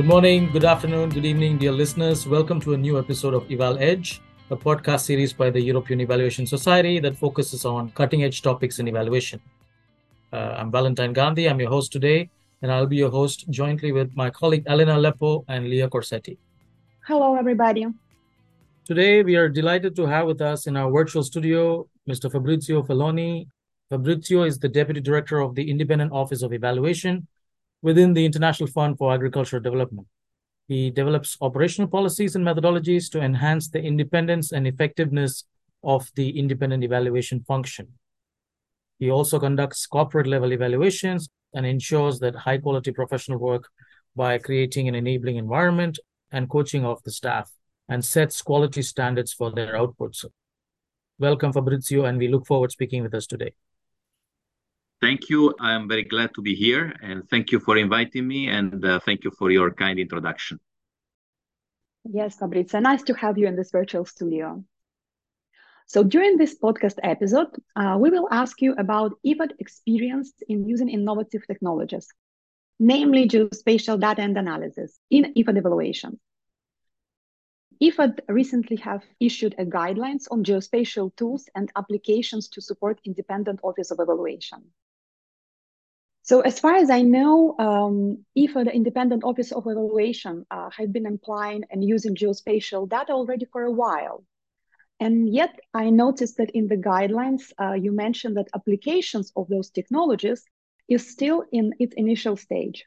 Good morning, good afternoon, good evening, dear listeners. Welcome to a new episode of EvalEdge, a podcast series by the European Evaluation Society that focuses on cutting edge topics in evaluation. Uh, I'm Valentine Gandhi. I'm your host today, and I'll be your host jointly with my colleague Alena Lappo and Leah Corsetti. Hello, everybody. Today, we are delighted to have with us in our virtual studio Mr. Fabrizio Felloni. Fabrizio is the Deputy Director of the Independent Office of Evaluation within the International Fund for Agricultural Development. He develops operational policies and methodologies to enhance the independence and effectiveness of the independent evaluation function. He also conducts corporate level evaluations and ensures that high quality professional work by creating an enabling environment and coaching of the staff and sets quality standards for their outputs. Welcome, Fabrizio, and we look forward to speaking with us today. Thank you. I'm very glad to be here, and thank you for inviting me, and uh, thank you for your kind introduction. Yes, Fabrizio, nice to have you in this virtual studio. So during this podcast episode, uh, we will ask you about IFAD experience in using innovative technologies, namely geospatial data and analysis in IFAD evaluation. IFAD recently have issued a guidelines on geospatial tools and applications to support independent office of evaluation. So as far as I know, um, IFA, the Independent Office of Evaluation, uh, had been applying and using geospatial data already for a while. And yet I noticed that in the guidelines, uh, you mentioned that applications of those technologies is still in its initial stage.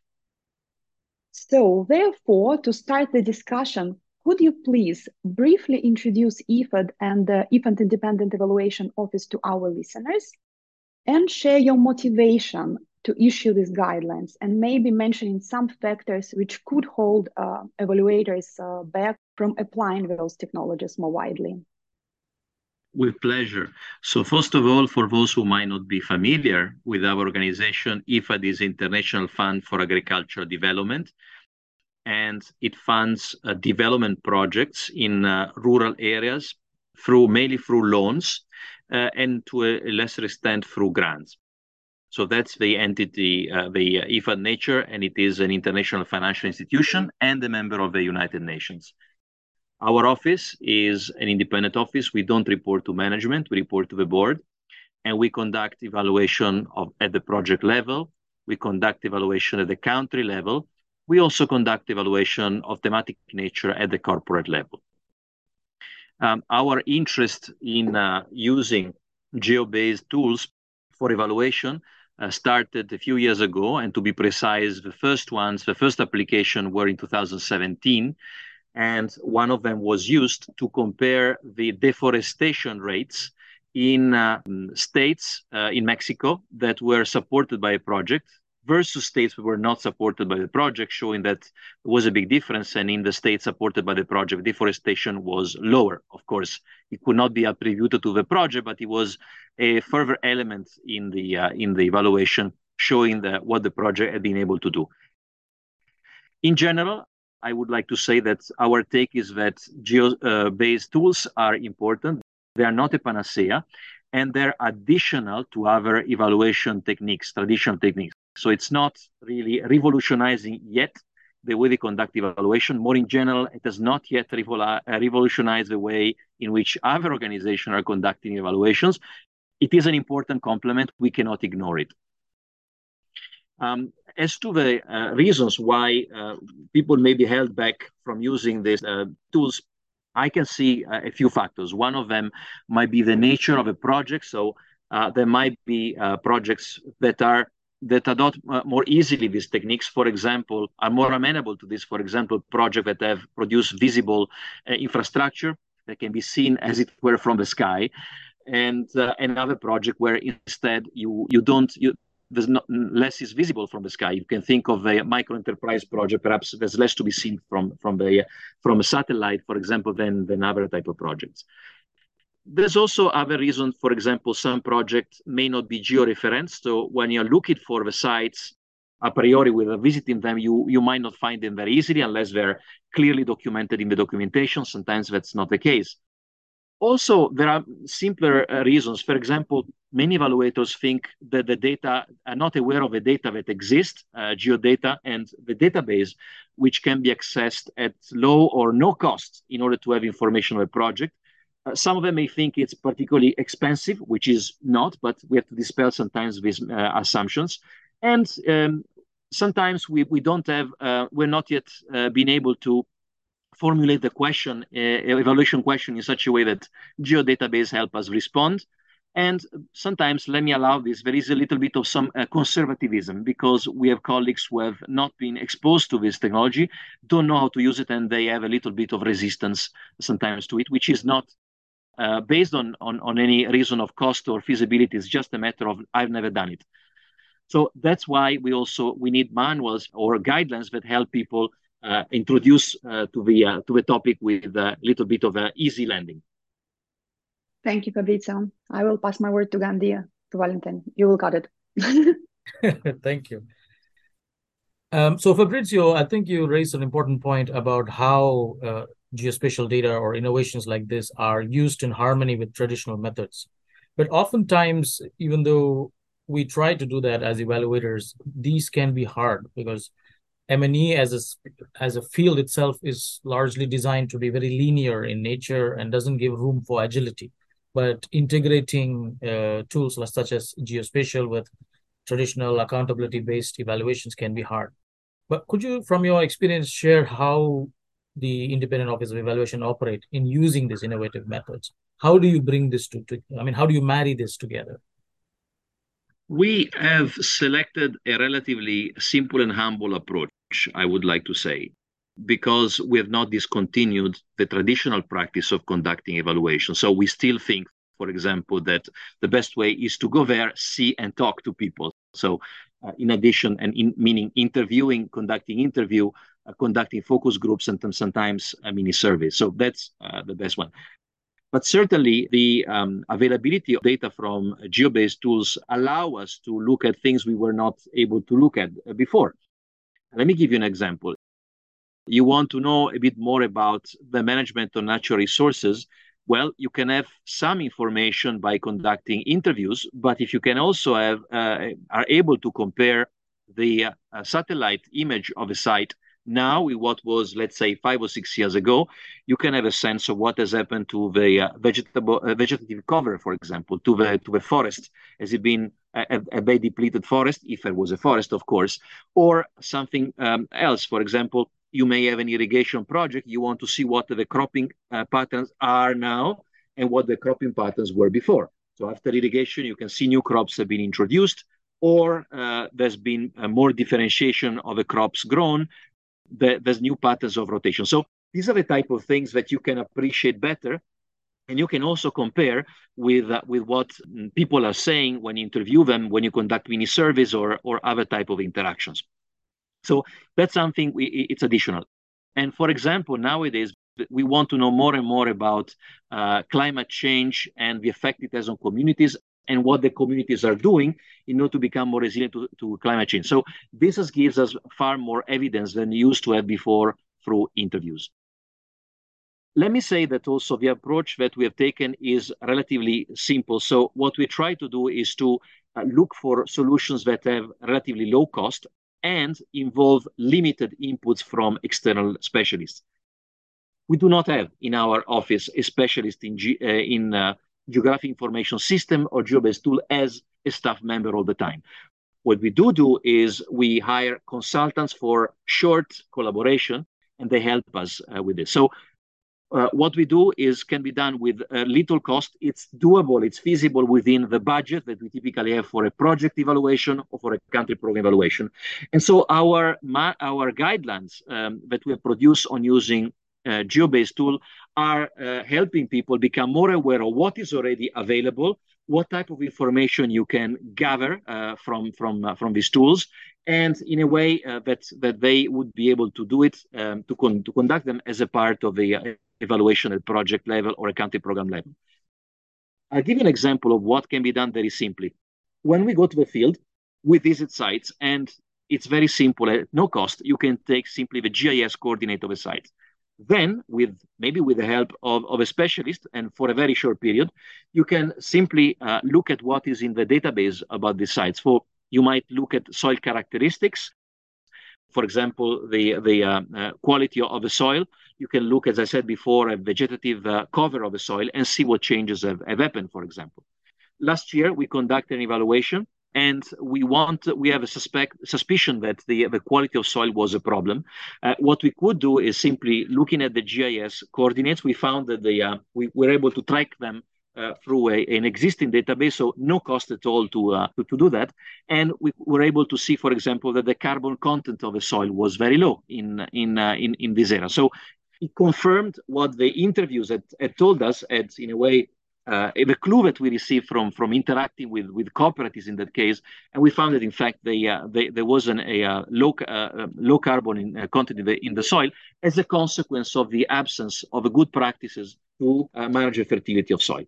So therefore, to start the discussion, could you please briefly introduce IFAD and the Independent Evaluation Office to our listeners and share your motivation to issue these guidelines and maybe mentioning some factors which could hold uh, evaluators uh, back from applying those technologies more widely. With pleasure. So first of all, for those who might not be familiar with our organization, IFAD is International Fund for Agricultural Development, and it funds uh, development projects in uh, rural areas through mainly through loans uh, and to a lesser extent through grants. So that's the entity, uh, the uh, IFAD nature, and it is an international financial institution and a member of the United Nations. Our office is an independent office. We don't report to management, we report to the board, and we conduct evaluation of, at the project level. We conduct evaluation at the country level. We also conduct evaluation of thematic nature at the corporate level. Um, our interest in uh, using geo-based tools for evaluation started a few years ago. And to be precise, the first ones, the first application were in 2017. And one of them was used to compare the deforestation rates in uh, states uh, in Mexico that were supported by a project versus states that were not supported by the project, showing that there was a big difference. And in the states supported by the project, deforestation was lower. Of course, it could not be attributed to the project, but it was a further element in the uh, in the evaluation, showing that what the project had been able to do. In general, I would like to say that our take is that geo-based uh, tools are important. They are not a panacea, and they're additional to other evaluation techniques, traditional techniques. So it's not really revolutionizing yet the way they conduct evaluation. More in general, it has not yet uh, revolutionized the way in which other organizations are conducting evaluations. It is an important complement. We cannot ignore it. Um, as to the uh, reasons why uh, people may be held back from using these uh, tools, I can see uh, a few factors. One of them might be the nature of a project. So uh, there might be projects that are that adopt uh, more easily these techniques, for example, are more amenable to this. For example, projects that have produced visible uh, infrastructure that can be seen as it were from the sky, and uh, another project where instead you you don't you there's not less is visible from the sky. You can think of a micro enterprise project. Perhaps there's less to be seen from from the from a satellite, for example, than than other type of projects. There's also other reasons. For example, some projects may not be georeferenced. So when you're looking for the sites a priori with visiting them, you, you might not find them very easily unless they're clearly documented in the documentation. Sometimes that's not the case. also, there are simpler uh, reasons. For example, many evaluators think that the data are not aware of the data that exists, uh, geodata, and the database, which can be accessed at low or no cost in order to have information of a project. Uh, some of them may think it's particularly expensive, which is not, but we have to dispel sometimes these uh, assumptions. And um, sometimes we, we don't have, uh, we're not yet uh, been able to formulate the question, uh, evaluation question in such a way that geodatabase help us respond. And sometimes, let me allow this, there is a little bit of some uh, conservatism because we have colleagues who have not been exposed to this technology, don't know how to use it, and they have a little bit of resistance sometimes to it, which is not uh, based on, on, on any reason of cost or feasibility. It's just a matter of I've never done it. So that's why we also we need manuals or guidelines that help people uh, introduce uh, to the uh, to the topic with a little bit of an easy landing. Thank you, Fabrizio. I will pass my word to Gandhi to Valentin. You will got it. Thank you. Um, so Fabrizio, I think you raised an important point about how uh, geospatial data or innovations like this are used in harmony with traditional methods. But oftentimes, even though we try to do that as evaluators, these can be hard because M&E as a as a field itself is largely designed to be very linear in nature and doesn't give room for agility. But integrating uh, tools such as geospatial with traditional accountability based evaluations can be hard. But could you, from your experience, share how the Independent Office of Evaluation operate in using these innovative methods? How do you bring this to, to I mean, how do you marry this together? We have selected a relatively simple and humble approach, I would like to say, because we have not discontinued the traditional practice of conducting evaluation. So we still think, for example, that the best way is to go there, see, and talk to people. So, uh, in addition, and in, meaning interviewing, conducting interview, conducting focus groups, and sometimes a mini survey. So that's uh, the best one. But certainly, the um, availability of data from geo-based tools allow us to look at things we were not able to look at uh, before. Let me give you an example. You want to know a bit more about the management of natural resources. Well, you can have some information by conducting interviews, but if you can also have uh, are able to compare the uh, satellite image of a site now, with what was, let's say, five or six years ago, you can have a sense of what has happened to the uh, vegetable, uh, vegetative cover, for example, to the to the forest. Has it been a, a depleted forest, if there was a forest, of course, or something um, else? For example, you may have an irrigation project. You want to see what the cropping uh, patterns are now and what the cropping patterns were before. So after irrigation, you can see new crops have been introduced, or uh, there's been uh, more differentiation of the crops grown, the, there's new patterns of rotation. So these are the type of things that you can appreciate better. And you can also compare with uh, with what people are saying when you interview them when you conduct mini surveys or or other type of interactions. So that's something we, it's additional. And for example nowadays we want to know more and more about uh, climate change and the effect it has on communities and what the communities are doing in order to become more resilient to, to climate change. So this gives us far more evidence than we used to have before through interviews. Let me say that also the approach that we have taken is relatively simple. So what we try to do is to uh, look for solutions that have relatively low cost and involve limited inputs from external specialists. We do not have in our office a specialist in, G, uh, in uh, geographic information system or geobase tool as a staff member all the time. What we do do is we hire consultants for short collaboration, and they help us uh, with this. So uh, what we do is can be done with little cost. It's doable, it's feasible within the budget that we typically have for a project evaluation or for a country program evaluation. And so our, our guidelines um, that we produce on using uh, geo-based tool are uh, helping people become more aware of what is already available, what type of information you can gather uh, from from uh, from these tools, and in a way uh, that that they would be able to do it um, to con- to conduct them as a part of the uh, evaluation at project level or a country program level. I'll give you an example of what can be done very simply. When we go to the field, we visit sites, and it's very simple at no cost. You can take simply the GIS coordinate of a site Then, with maybe with the help of, of a specialist and for a very short period, you can simply uh, look at what is in the database about these sites. For you might look at soil characteristics, for example, the, the uh, uh, quality of the soil. You can look, as I said before, a vegetative uh, cover of the soil and see what changes have, have happened, for example. Last year, we conducted an evaluation and we want we have a suspect suspicion that the the quality of soil was a problem. Uh, what we could do is simply looking at the GIS coordinates. We found that they uh, we were able to track them uh, through a, an existing database, so no cost at all to, uh, to, to do that. And we were able to see, for example, that the carbon content of the soil was very low in in uh, in, in this area. So it confirmed what the interviews had, had told us, had in a way uh, the clue that we received from from interacting with with cooperatives in that case, and we found that in fact they, uh, they there was an, a uh, low uh, low carbon in, content in the, in the soil as a consequence of the absence of good practices to manage the fertility of soil.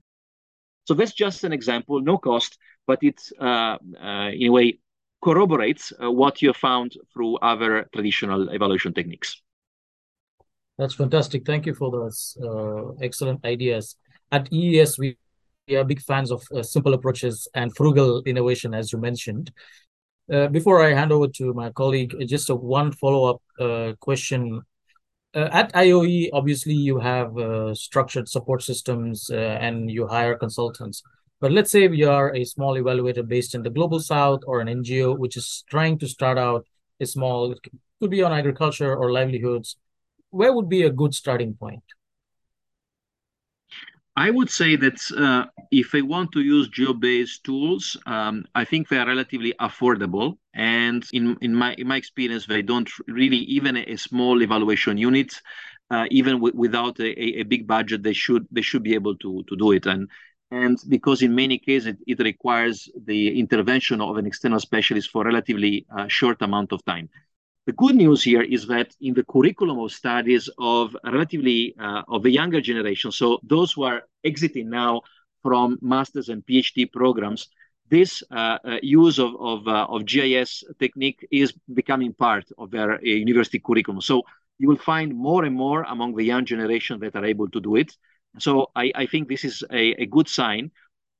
So that's just an example, no cost, but it, uh, uh, in a way, corroborates uh, what you have found through other traditional evaluation techniques. That's fantastic. Thank you for those uh, excellent ideas. At EES, we, we are big fans of uh, simple approaches and frugal innovation, as you mentioned. Uh, before I hand over to my colleague, just a one follow-up question uh, at IOE, obviously you have uh, structured support systems uh, and you hire consultants. But let's say we are a small evaluator based in the global south or an NGO which is trying to start out a small, it could be on agriculture or livelihoods. Where would be a good starting point? I would say that uh, if I want to use geo-based tools, um, I think they are relatively affordable. And in, in my in my experience, they don't really even a small evaluation unit, uh, even w- without a, a, big budget, they should they should be able to to do it. And and because in many cases it, it requires the intervention of an external specialist for a relatively uh, short amount of time. The good news here is that in the curriculum of studies of relatively uh, of the younger generation, so those who are exiting now from masters and PhD programs, this uh, uh, use of of, uh, of, GIS technique is becoming part of their uh, university curriculum. So you will find more and more among the young generation that are able to do it. So I, I think this is a, a good sign.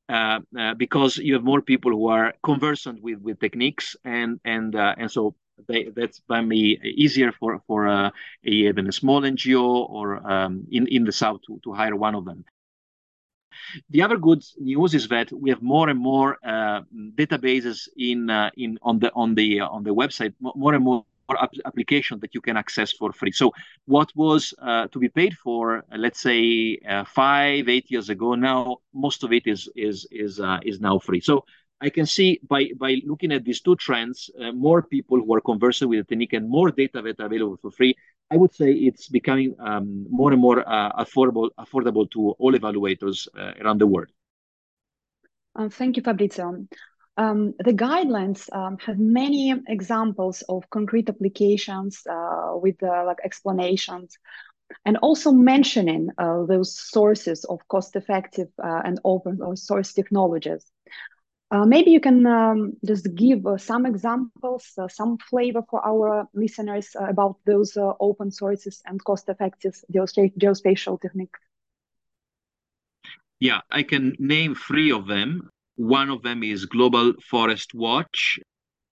Uh, uh, because you have more people who are conversant with, with techniques and and uh, and so they, that's by me easier for for uh, a, even a small NGO or um, in in the south to, to hire one of them. The other good news is that we have more and more uh, databases in uh, in on the on the uh, on the website, more and more application that you can access for free. So what was uh, to be paid for, uh, let's say uh, five, eight years ago, now most of it is is is uh, is now free. So I can see by, by looking at these two trends, uh, more people who are conversant with the technique and more data that are available for free. I would say it's becoming um, more and more uh, affordable, affordable to all evaluators uh, around the world. Uh, thank you, Fabrizio. Um, the guidelines um, have many examples of concrete applications uh, with uh, like explanations and also mentioning those sources of cost-effective and open source technologies. Uh, maybe you can um, just give uh, some examples, uh, some flavor for our listeners uh, about those uh, open sources and cost-effective geospatial techniques. Yeah, I can name three of them. One of them is Global Forest Watch,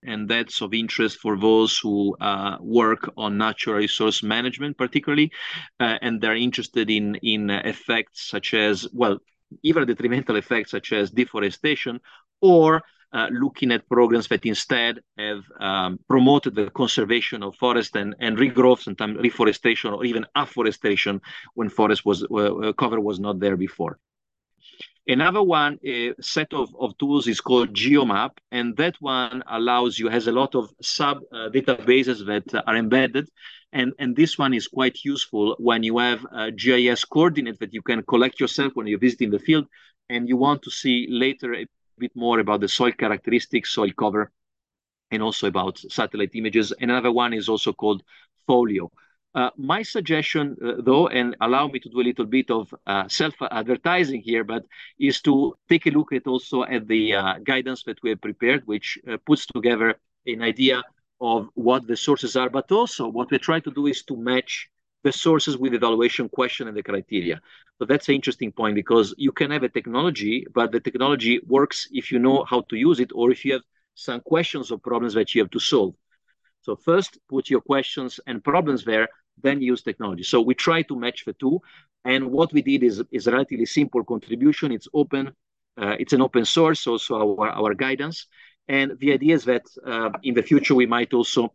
and that's of interest for those who uh, work on natural resource management, particularly, and they're interested in in effects such as well even detrimental effects such as deforestation or uh, looking at programs that instead have um, promoted the conservation of forest and, and regrowth, sometimes reforestation or even afforestation when forest was uh, cover was not there before. Another one a set of, of tools is called GeoMap, and that one allows you has a lot of sub uh, databases that are embedded, and and this one is quite useful when you have a GIS coordinate that you can collect yourself when you're visiting the field, and you want to see later a bit more about the soil characteristics, soil cover, and also about satellite images. Another one is also called Folio. Uh, my suggestion, uh, though, and allow me to do a little bit of uh, self-advertising here, but is to take a look at also at the uh, guidance that we have prepared, which uh, puts together an idea of what the sources are, but also what we try to do is to match the sources with evaluation question and the criteria. So that's an interesting point because you can have a technology, but the technology works if you know how to use it or if you have some questions or problems that you have to solve. So first, put your questions and problems there, then use technology. So we try to match the two. And what we did is, is relatively simple contribution. It's open. Uh, it's an open source, also our, our guidance. And the idea is that uh, in the future, we might also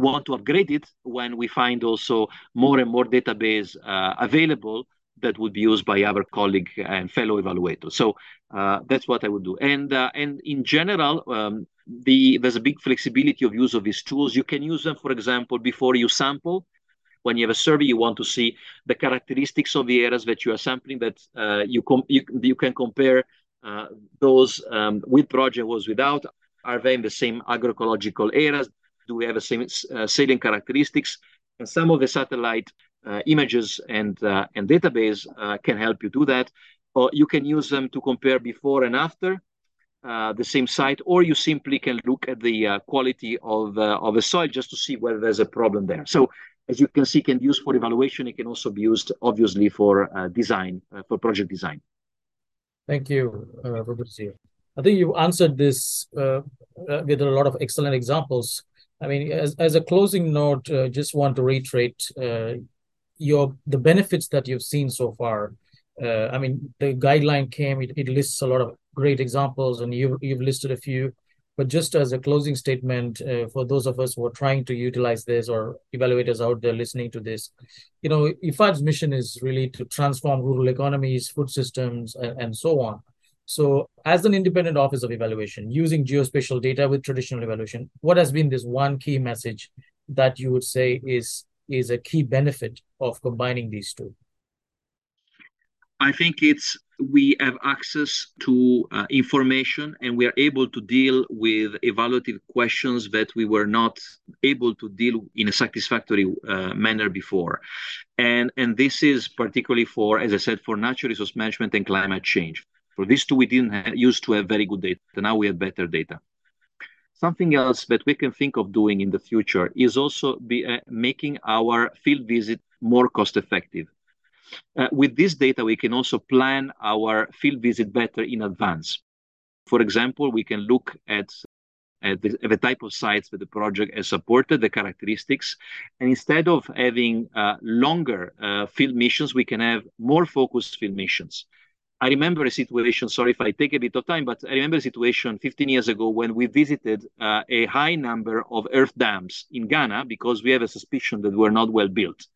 want to upgrade it when we find also more and more database uh, available that would be used by our colleague and fellow evaluators. So uh, that's what I would do. And uh, and in general, um, the there's a big flexibility of use of these tools. You can use them, for example, before you sample. When you have a survey, you want to see the characteristics of the areas that you are sampling. That uh, you, com- you you can compare uh, those um, with project was without. Are they in the same agroecological areas? Do we have the same uh, salient characteristics? And some of the satellite uh, images and uh, and database uh, can help you do that. Or you can use them to compare before and after uh, the same site, or you simply can look at the uh, quality of uh, of the soil just to see whether there's a problem there. So as you can see, can be used for evaluation. It can also be used, obviously, for design, for project design. Thank you, Fabrizio. I think you answered this with a lot of excellent examples. I mean, as, as a closing note, just want to reiterate your the benefits that you've seen so far. Uh, I mean, the guideline came; it, it lists a lot of great examples, and you you've listed a few. But just as a closing statement uh, for those of us who are trying to utilize this or evaluators out there listening to this, you know, IFAD's mission is really to transform rural economies, food systems, and, and so on. So, as an independent office of evaluation, using geospatial data with traditional evaluation, what has been this one key message that you would say is is a key benefit of combining these two? I think it's we have access to uh, information and we are able to deal with evaluative questions that we were not able to deal in a satisfactory uh, manner before. And, and this is particularly for, as I said, for natural resource management and climate change. For these two, we didn't have, used to have very good data. Now we have better data. Something else that we can think of doing in the future is also be, uh, making our field visit more cost effective. Uh, with this data, we can also plan our field visit better in advance. For example, we can look at, at, the, the, type of sites that the project has supported, the characteristics, and instead of having uh, longer uh, field missions, we can have more focused field missions. I remember a situation, sorry if I take a bit of time, but I remember a situation 15 years ago when we visited uh, a high number of earth dams in Ghana because we have a suspicion that were not well built.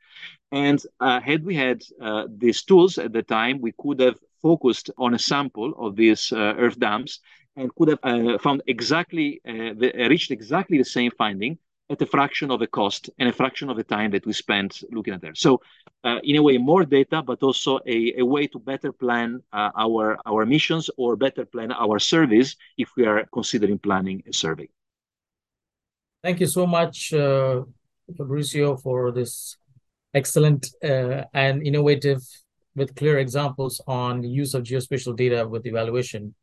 And uh, had we had uh, these tools at the time, we could have focused on a sample of these uh, earth dams and could have uh, found exactly, uh, reached exactly the same finding at a fraction of the cost and a fraction of the time that we spent looking at there. So, uh, in a way, more data, but also a, a way to better plan uh, our our missions or better plan our service if we are considering planning a survey. Thank you so much, uh, Fabrizio, for this excellent uh, and innovative, with clear examples on the use of geospatial data with evaluation.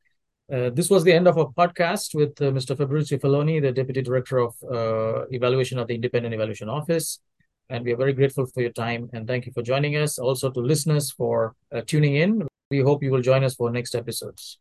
Uh, this was the end of our podcast with uh, Mr. Fabrizio Felloni, the Deputy Director of uh, Evaluation of the Independent Evaluation Office. And we are very grateful for your time and thank you for joining us. Also to listeners for uh, tuning in. We hope you will join us for next episodes.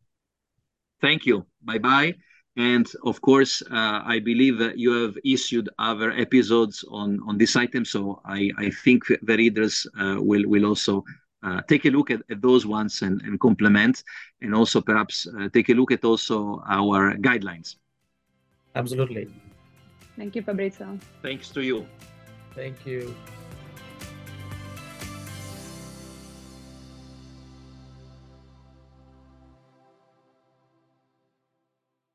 Thank you. Bye bye. And of course, uh, I believe that you have issued other episodes on, on this item. So I, I think the readers will, will also uh, take a look at, at those ones and, and complement, and also perhaps uh, take a look at also our guidelines. Absolutely. Thank you, Fabrizio. Thanks to you. Thank you.